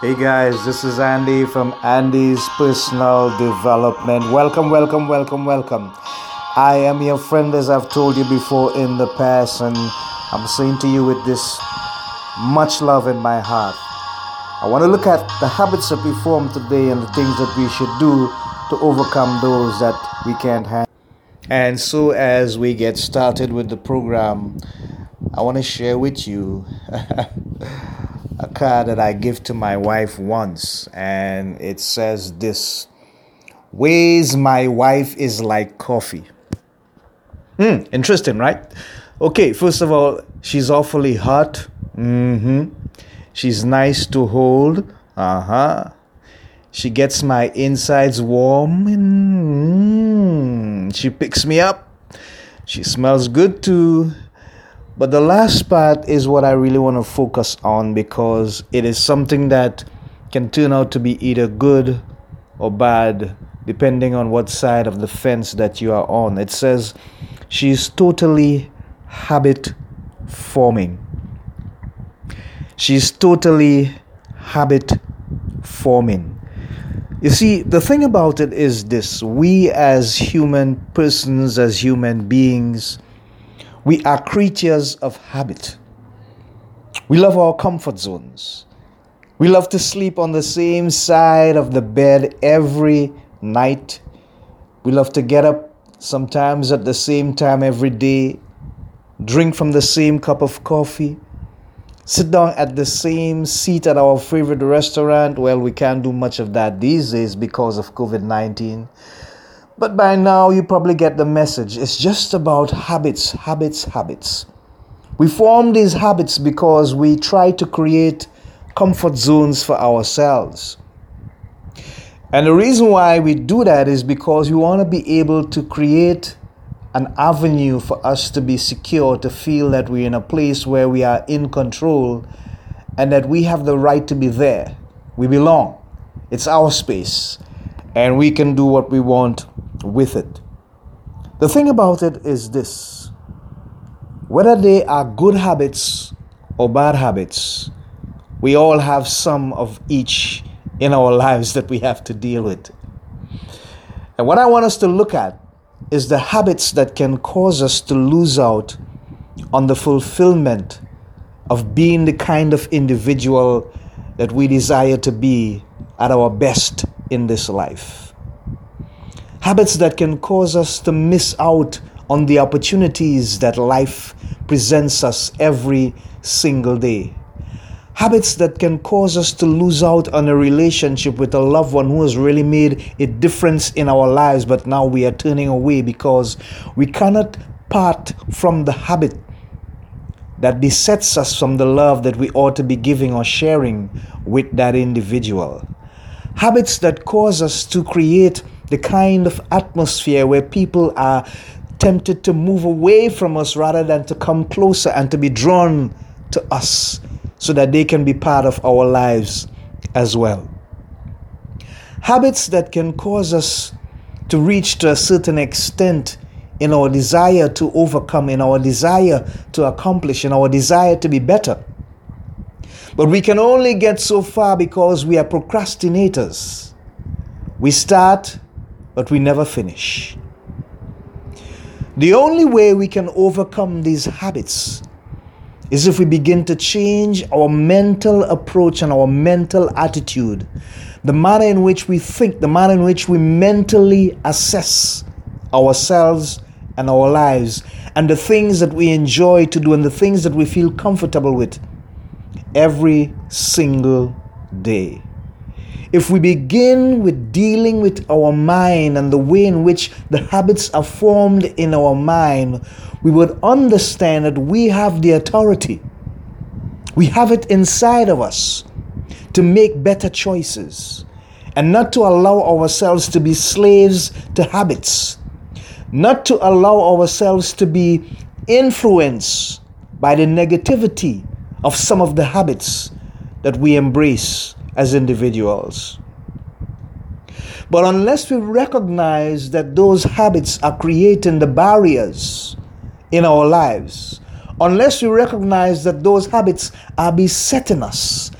Hey guys, this is Andy from Andy's Personal Development. Welcome, welcome, welcome, welcome. I am your friend, as I've told you before in the past, and I'm saying to you with this much love in my heart. I want to look at the habits that we form today and the things that we should do to overcome those that we can't handle. And so, as we get started with the program, I want to share with you a card that I give to my wife once, and it says this Ways my wife is like coffee. Hmm, interesting, right? Okay, first of all, she's awfully hot. Mm-hmm. She's nice to hold. Uh-huh. She gets my insides warm. Mm-hmm. She picks me up. She smells good too. But the last part is what I really want to focus on because it is something that can turn out to be either good or bad depending on what side of the fence that you are on. It says she's totally habit forming. She's totally habit forming. You see, the thing about it is this we as human persons, as human beings, we are creatures of habit. We love our comfort zones. We love to sleep on the same side of the bed every night. We love to get up sometimes at the same time every day, drink from the same cup of coffee, sit down at the same seat at our favorite restaurant. Well, we can't do much of that these days because of COVID 19. But by now, you probably get the message. It's just about habits, habits, habits. We form these habits because we try to create comfort zones for ourselves. And the reason why we do that is because we want to be able to create an avenue for us to be secure, to feel that we're in a place where we are in control and that we have the right to be there. We belong. It's our space. And we can do what we want with it. The thing about it is this whether they are good habits or bad habits, we all have some of each in our lives that we have to deal with. And what I want us to look at is the habits that can cause us to lose out on the fulfillment of being the kind of individual that we desire to be at our best in this life habits that can cause us to miss out on the opportunities that life presents us every single day. Habits that can cause us to lose out on a relationship with a loved one who has really made a difference in our lives, but now we are turning away because we cannot part from the habit that besets us from the love that we ought to be giving or sharing with that individual. Habits that cause us to create the kind of atmosphere where people are tempted to move away from us rather than to come closer and to be drawn to us so that they can be part of our lives as well. Habits that can cause us to reach to a certain extent in our desire to overcome, in our desire to accomplish, in our desire to be better. But we can only get so far because we are procrastinators. We start but we never finish. The only way we can overcome these habits is if we begin to change our mental approach and our mental attitude, the manner in which we think, the manner in which we mentally assess ourselves and our lives, and the things that we enjoy to do and the things that we feel comfortable with every single day if we begin with dealing with our mind and the way in which the habits are formed in our mind, we would understand that we have the authority. We have it inside of us to make better choices and not to allow ourselves to be slaves to habits, not to allow ourselves to be influenced by the negativity of some of the habits that we embrace as individuals. But unless we recognize that those habits are creating the barriers in our lives, unless we recognize that those habits are besetting us,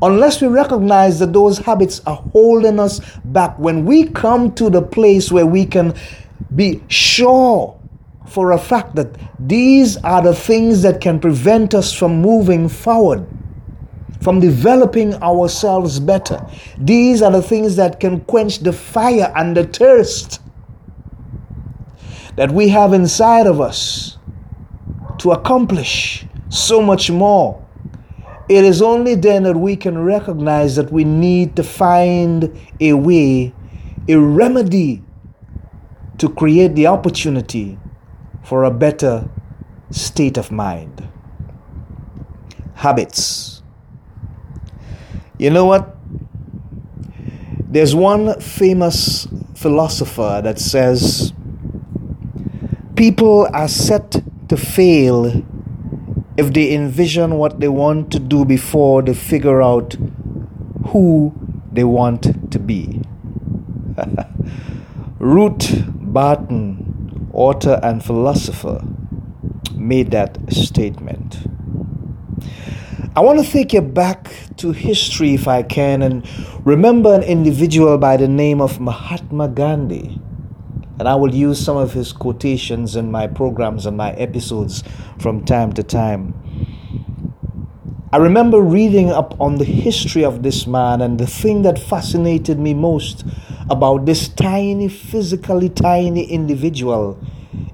unless we recognize that those habits are holding us back, when we come to the place where we can be sure for a fact that these are the things that can prevent us from moving forward, from developing ourselves better. These are the things that can quench the fire and the thirst that we have inside of us to accomplish so much more. It is only then that we can recognize that we need to find a way, a remedy to create the opportunity for a better state of mind. Habits. You know what? There's one famous philosopher that says people are set to fail if they envision what they want to do before they figure out who they want to be. Ruth Barton, author and philosopher, made that statement. I want to take you back to history if I can and remember an individual by the name of Mahatma Gandhi. And I will use some of his quotations in my programs and my episodes from time to time. I remember reading up on the history of this man, and the thing that fascinated me most about this tiny, physically tiny individual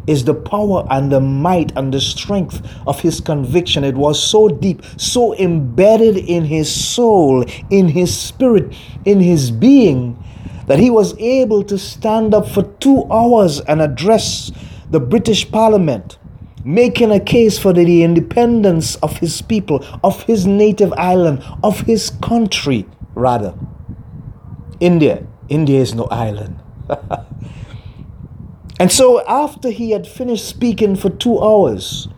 is the power and the might and the strength of his conviction. It was so deep, so embedded in his soul, in his spirit, in his being, that he was able to stand up for two hours and address the British Parliament making a case for the independence of his people, of his native island, of his country, rather. India. India is no island. and so, after he had finished speaking for two hours,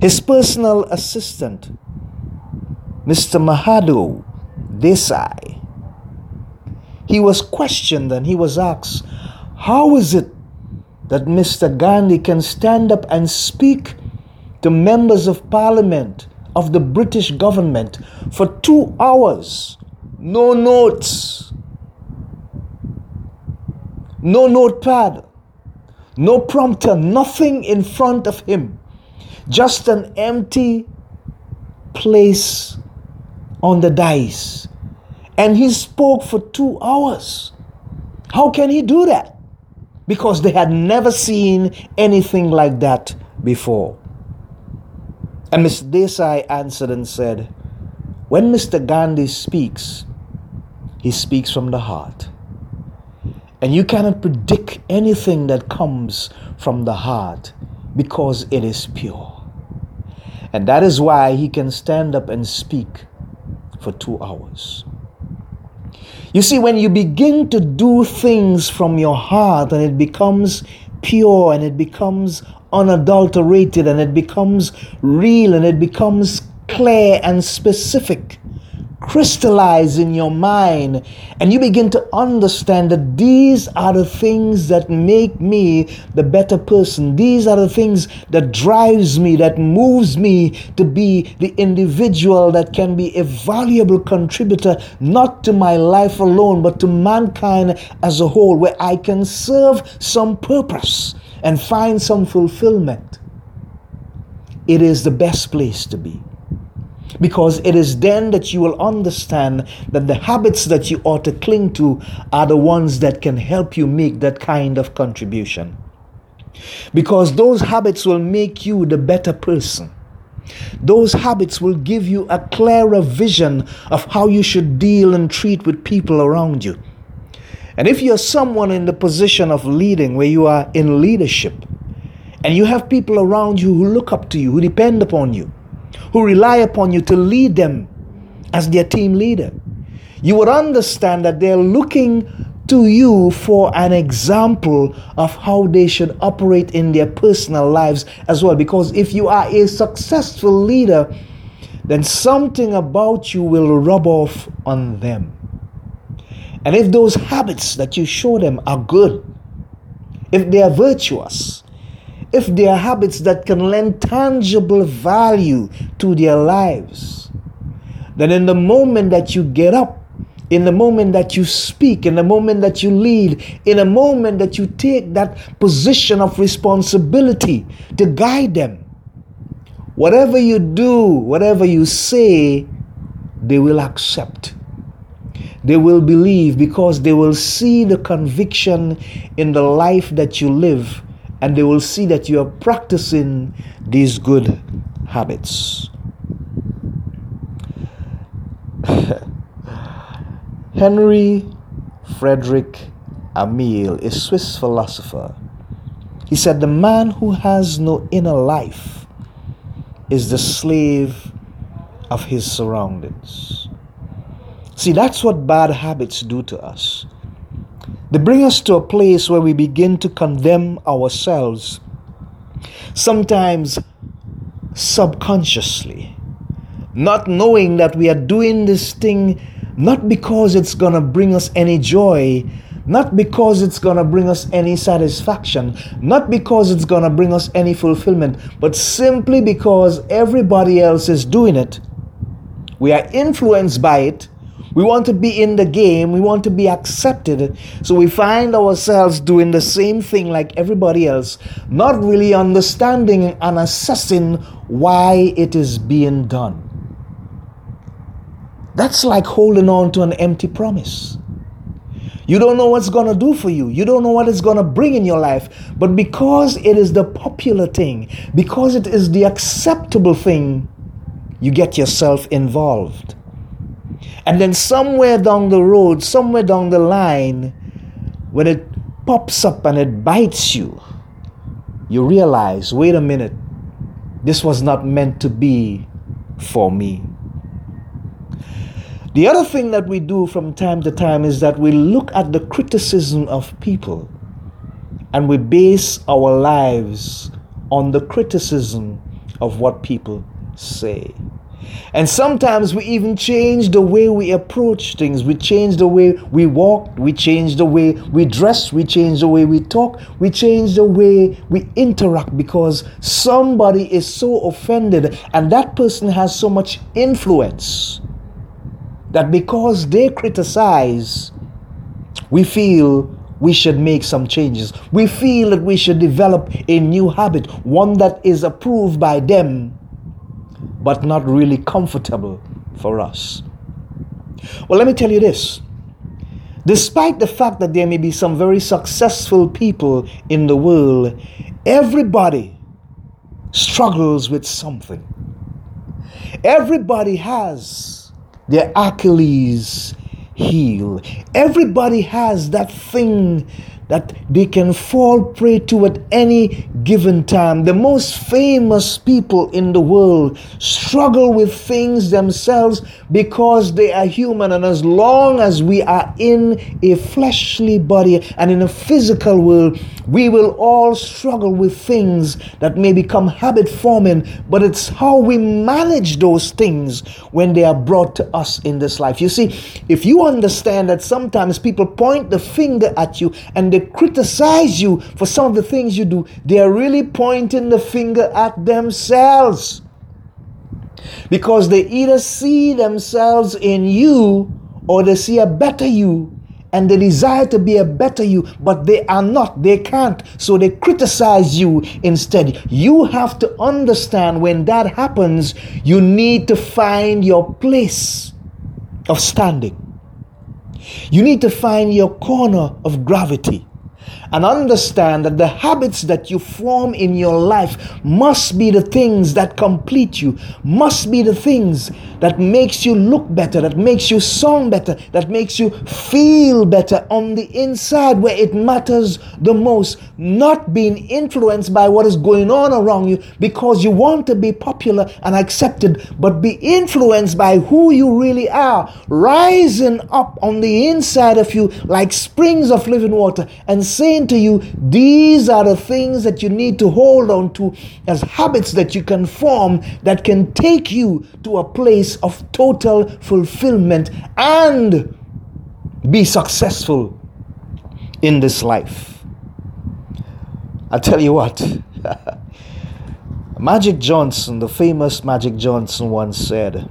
his personal assistant, Mr. Mahadev Desai, he was questioned and he was asked, How is it that Mr. Gandhi can stand up and speak to members of parliament of the British government for two hours. No notes, no notepad, no prompter, nothing in front of him. Just an empty place on the dice. And he spoke for two hours. How can he do that? because they had never seen anything like that before. And Miss Desai answered and said, When Mr. Gandhi speaks, he speaks from the heart. And you cannot predict anything that comes from the heart because it is pure. And that is why he can stand up and speak for two hours. You see, when you begin to do things from your heart and it becomes pure and it becomes unadulterated and it becomes real and it becomes clear and specific, crystallize in your mind and you begin to understand that these are the things that make me the better person. These are the things that drives me that moves me to be the individual that can be a valuable contributor not to my life alone but to mankind as a whole where I can serve some purpose and find some fulfillment. It is the best place to be because it is then that you will understand that the habits that you ought to cling to are the ones that can help you make that kind of contribution. Because those habits will make you the better person. Those habits will give you a clearer vision of how you should deal and treat with people around you. And if you're someone in the position of leading, where you are in leadership, and you have people around you who look up to you, who depend upon you, who rely upon you to lead them as their team leader. You would understand that they're looking to you for an example of how they should operate in their personal lives as well. Because if you are a successful leader, then something about you will rub off on them. And if those habits that you show them are good, if they are virtuous, if they are habits that can lend tangible value to their lives, Then, in the moment that you get up, in the moment that you speak, in the moment that you lead, in a moment that you take that position of responsibility to guide them, whatever you do, whatever you say, they will accept. They will believe because they will see the conviction in the life that you live and they will see that you are practicing these good habits. Henry Frederick Amiel, a Swiss philosopher, he said, The man who has no inner life is the slave of his surroundings. See, that's what bad habits do to us. They bring us to a place where we begin to condemn ourselves, sometimes subconsciously, not knowing that we are doing this thing not because it's going to bring us any joy, not because it's going to bring us any satisfaction, not because it's going to bring us any fulfillment, but simply because everybody else is doing it. We are influenced by it we want to be in the game. We want to be accepted. So we find ourselves doing the same thing like everybody else, not really understanding and assessing why it is being done. That's like holding on to an empty promise. You don't know what's going to do for you. You don't know what it's going to bring in your life. But because it is the popular thing, because it is the acceptable thing, you get yourself involved. And then somewhere down the road, somewhere down the line, when it pops up and it bites you, you realize wait a minute, this was not meant to be for me. The other thing that we do from time to time is that we look at the criticism of people and we base our lives on the criticism of what people say. And sometimes we even change the way we approach things. We change the way we walk. We change the way we dress. We change the way we talk. We change the way we interact because somebody is so offended and that person has so much influence that because they criticize, we feel we should make some changes. We feel that we should develop a new habit, one that is approved by them but not really comfortable for us. Well, let me tell you this. Despite the fact that there may be some very successful people in the world, everybody struggles with something. Everybody has their Achilles heel. Everybody has that thing that they can fall prey to at any given time. The most famous people in the world struggle with things themselves because they are human. And as long as we are in a fleshly body and in a physical world, we will all struggle with things that may become habit forming, but it's how we manage those things when they are brought to us in this life. You see, if you understand that sometimes people point the finger at you and they criticize you for some of the things you do, they are really pointing the finger at themselves. Because they either see themselves in you or they see a better you and they desire to be a better you, but they are not, they can't, so they criticize you instead. You have to understand when that happens, you need to find your place of standing. You need to find your corner of gravity and understand that the habits that you form in your life must be the things that complete you, must be the things that makes you look better, that makes you sound better, that makes you feel better on the inside where it matters the most, not being influenced by what is going on around you because you want to be popular and accepted, but be influenced by who you really are, rising up on the inside of you like springs of living water and saying to you, these are the things that you need to hold on to as habits that you can form that can take you to a place of total fulfillment and be successful in this life. I tell you what, Magic Johnson, the famous Magic Johnson, once said,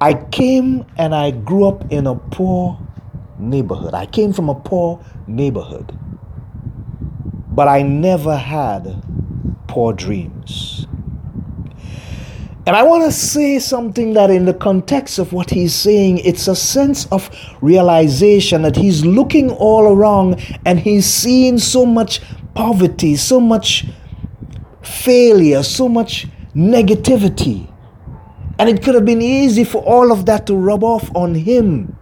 I came and I grew up in a poor neighborhood. I came from a poor neighborhood. But I never had poor dreams. And I want to say something that, in the context of what he's saying, it's a sense of realization that he's looking all around and he's seeing so much poverty, so much failure, so much negativity. And it could have been easy for all of that to rub off on him.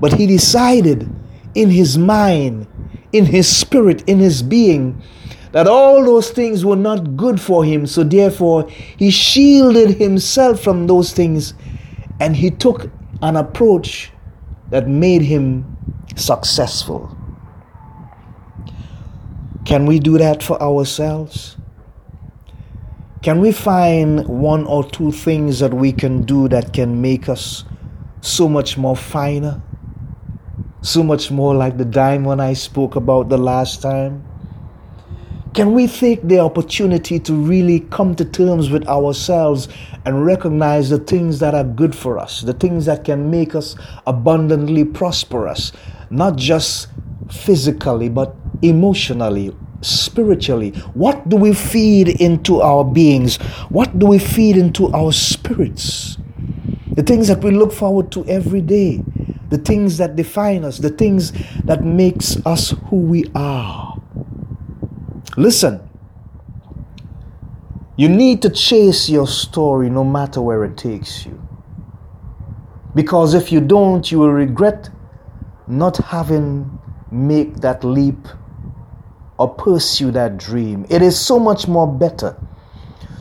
But he decided in his mind, in his spirit, in his being, that all those things were not good for him. So therefore, he shielded himself from those things and he took an approach that made him successful. Can we do that for ourselves? Can we find one or two things that we can do that can make us so much more finer? So much more like the diamond I spoke about the last time? Can we take the opportunity to really come to terms with ourselves and recognize the things that are good for us, the things that can make us abundantly prosperous, not just physically, but emotionally, spiritually? What do we feed into our beings? What do we feed into our spirits? The things that we look forward to every day, the things that define us, the things that makes us who we are. Listen, you need to chase your story no matter where it takes you. Because if you don't, you will regret not having make that leap or pursue that dream. It is so much more better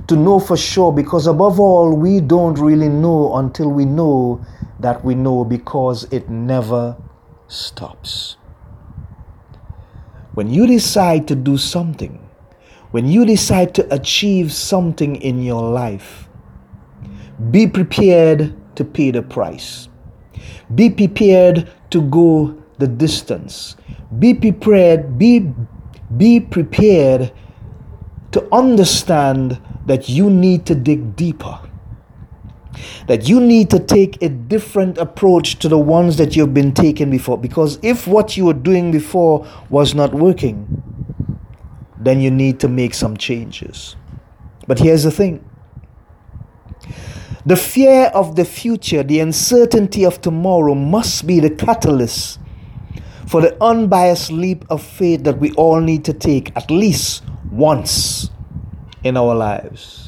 to know for sure because above all we don't really know until we know that we know because it never stops. When you decide to do something, when you decide to achieve something in your life, be prepared to pay the price. Be prepared to go the distance. Be prepared, be, be prepared to understand that you need to dig deeper that you need to take a different approach to the ones that you've been taking before. Because if what you were doing before was not working, then you need to make some changes. But here's the thing the fear of the future, the uncertainty of tomorrow must be the catalyst for the unbiased leap of faith that we all need to take at least once in our lives.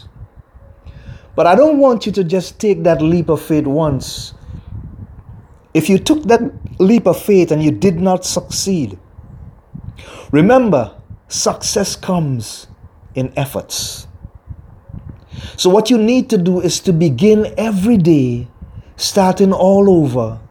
But I don't want you to just take that leap of faith once. If you took that leap of faith and you did not succeed, remember, success comes in efforts. So, what you need to do is to begin every day, starting all over,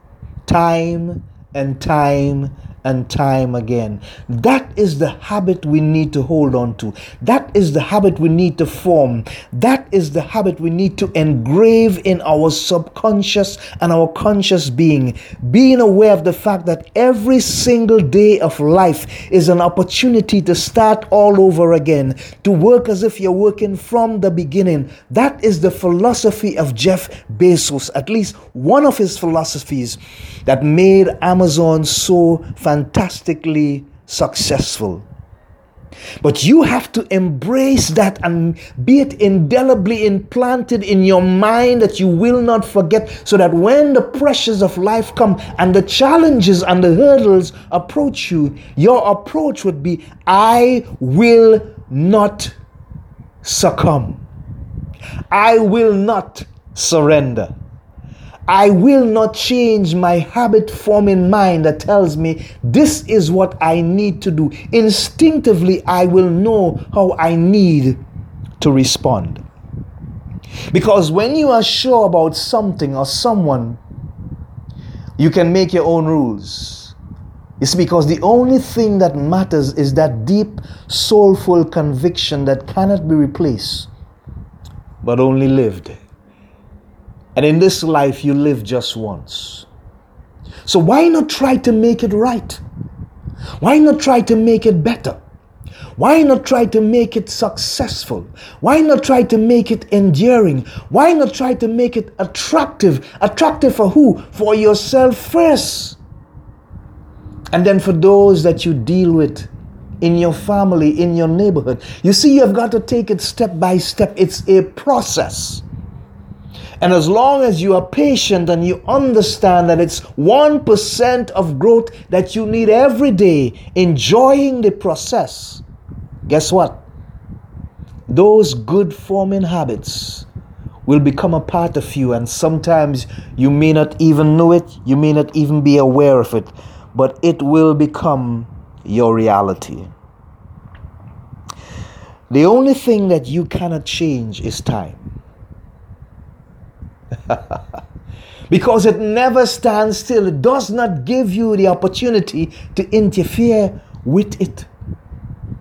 time and time and time again. That is the habit we need to hold on to. That is the habit we need to form. That is the habit we need to engrave in our subconscious and our conscious being. Being aware of the fact that every single day of life is an opportunity to start all over again, to work as if you're working from the beginning. That is the philosophy of Jeff Bezos, at least one of his philosophies that made Amazon so fantastically successful. But you have to embrace that and be it indelibly implanted in your mind that you will not forget, so that when the pressures of life come and the challenges and the hurdles approach you, your approach would be I will not succumb, I will not surrender. I will not change my habit forming mind that tells me this is what I need to do. Instinctively, I will know how I need to respond. Because when you are sure about something or someone, you can make your own rules. It's because the only thing that matters is that deep, soulful conviction that cannot be replaced, but only lived. And in this life, you live just once. So why not try to make it right? Why not try to make it better? Why not try to make it successful? Why not try to make it enduring? Why not try to make it attractive? Attractive for who? For yourself first. And then for those that you deal with in your family, in your neighborhood. You see, you've got to take it step by step. It's a process. And as long as you are patient and you understand that it's 1% of growth that you need every day, enjoying the process, guess what? Those good forming habits will become a part of you, and sometimes you may not even know it, you may not even be aware of it, but it will become your reality. The only thing that you cannot change is time. because it never stands still. It does not give you the opportunity to interfere with it.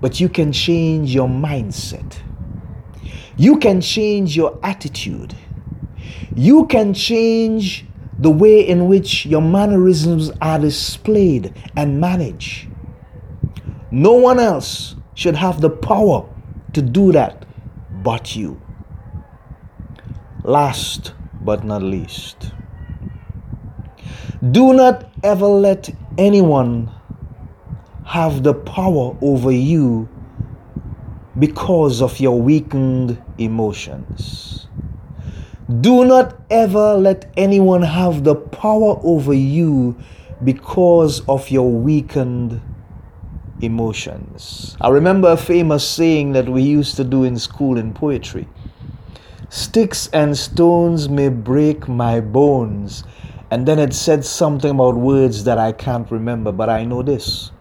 But you can change your mindset. You can change your attitude. You can change the way in which your mannerisms are displayed and managed. No one else should have the power to do that but you. Last but not least, do not ever let anyone have the power over you because of your weakened emotions. Do not ever let anyone have the power over you because of your weakened emotions. I remember a famous saying that we used to do in school in poetry Sticks and stones may break my bones. And then it said something about words that I can't remember, but I know this.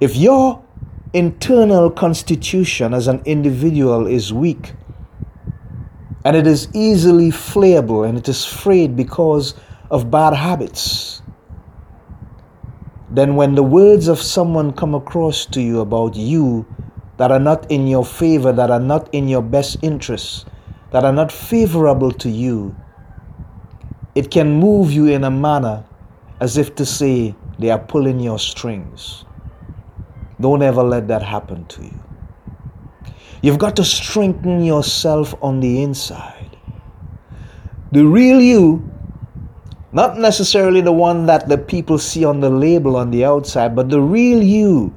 If your internal constitution as an individual is weak, and it is easily flayable and it is frayed because of bad habits, then when the words of someone come across to you about you that are not in your favor, that are not in your best interests, that are not favorable to you, it can move you in a manner as if to say they are pulling your strings. Don't ever let that happen to you. You've got to strengthen yourself on the inside. The real you not necessarily the one that the people see on the label on the outside, but the real you.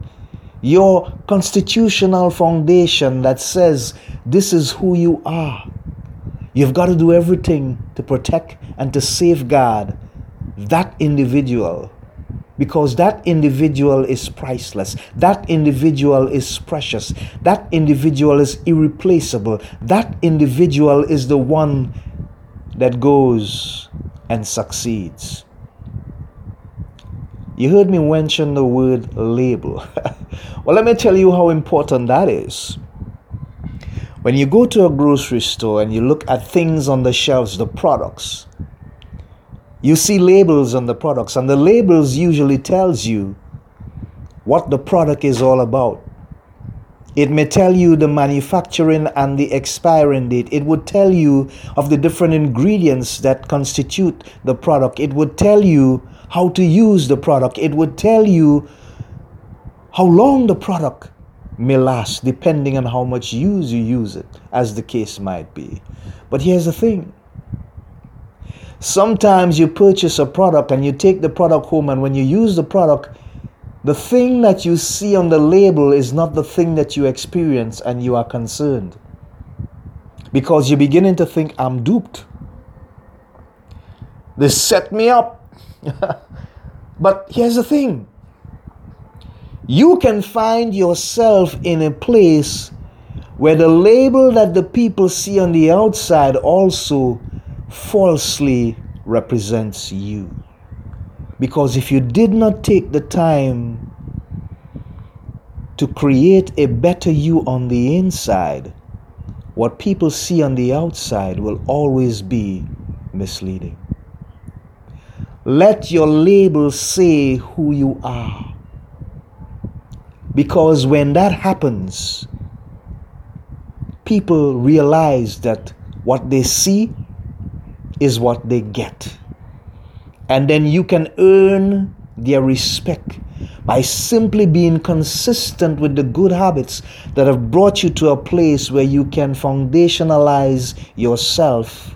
Your constitutional foundation that says this is who you are. You've got to do everything to protect and to safeguard that individual because that individual is priceless. That individual is precious. That individual is irreplaceable. That individual is the one that goes and succeeds. You heard me mention the word label. well, let me tell you how important that is. When you go to a grocery store and you look at things on the shelves, the products, you see labels on the products, and the labels usually tells you what the product is all about. It may tell you the manufacturing and the expiring date. It would tell you of the different ingredients that constitute the product. It would tell you how to use the product. It would tell you how long the product may last, depending on how much use you use it, as the case might be. But here's the thing sometimes you purchase a product and you take the product home, and when you use the product, the thing that you see on the label is not the thing that you experience and you are concerned. Because you're beginning to think, I'm duped. They set me up. but here's the thing you can find yourself in a place where the label that the people see on the outside also falsely represents you. Because if you did not take the time to create a better you on the inside, what people see on the outside will always be misleading. Let your label say who you are. Because when that happens, people realize that what they see is what they get and then you can earn their respect by simply being consistent with the good habits that have brought you to a place where you can foundationalize yourself.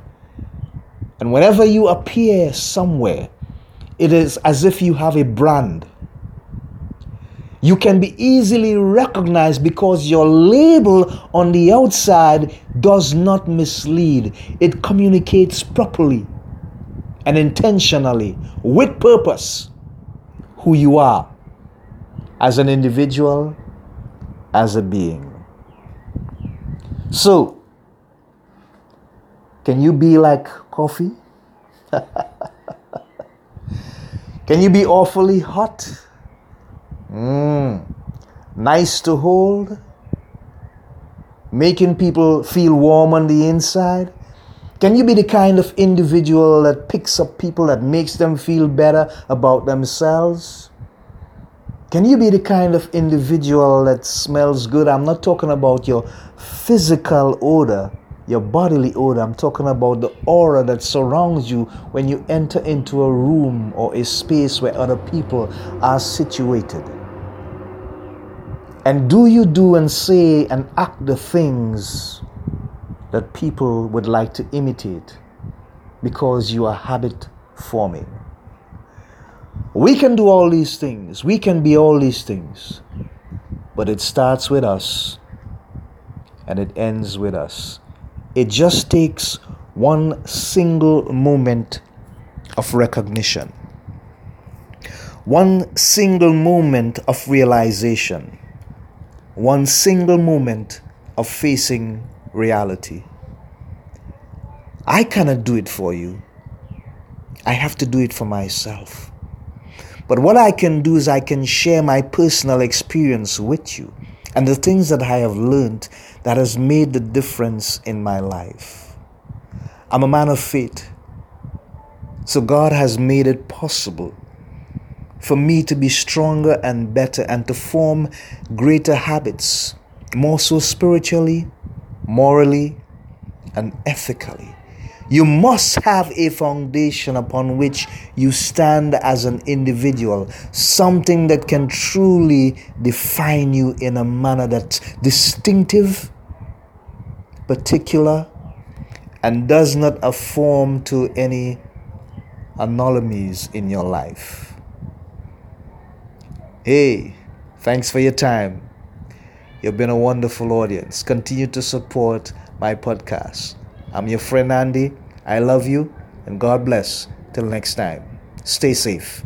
And whenever you appear somewhere, it is as if you have a brand. You can be easily recognized because your label on the outside does not mislead. It communicates properly and intentionally with purpose who you are as an individual, as a being. So, can you be like coffee? can you be awfully hot? Mm. Nice to hold? Making people feel warm on the inside? Can you be the kind of individual that picks up people that makes them feel better about themselves? Can you be the kind of individual that smells good? I'm not talking about your physical odor, your bodily odor. I'm talking about the aura that surrounds you when you enter into a room or a space where other people are situated. And do you do and say and act the things that people would like to imitate because you are habit forming? We can do all these things, we can be all these things, but it starts with us and it ends with us. It just takes one single moment of recognition, one single moment of realization, one single moment of facing reality. I cannot do it for you. I have to do it for myself. But what I can do is I can share my personal experience with you and the things that I have learned that has made the difference in my life. I'm a man of faith. So God has made it possible for me to be stronger and better and to form greater habits, more so spiritually, morally, and ethically. You must have a foundation upon which you stand as an individual, something that can truly define you in a manner that's distinctive, particular, and does not affirm to any anomalies in your life. Hey, thanks for your time. You've been a wonderful audience. Continue to support my podcast. I'm your friend Andy. I love you and God bless. Till next time, stay safe.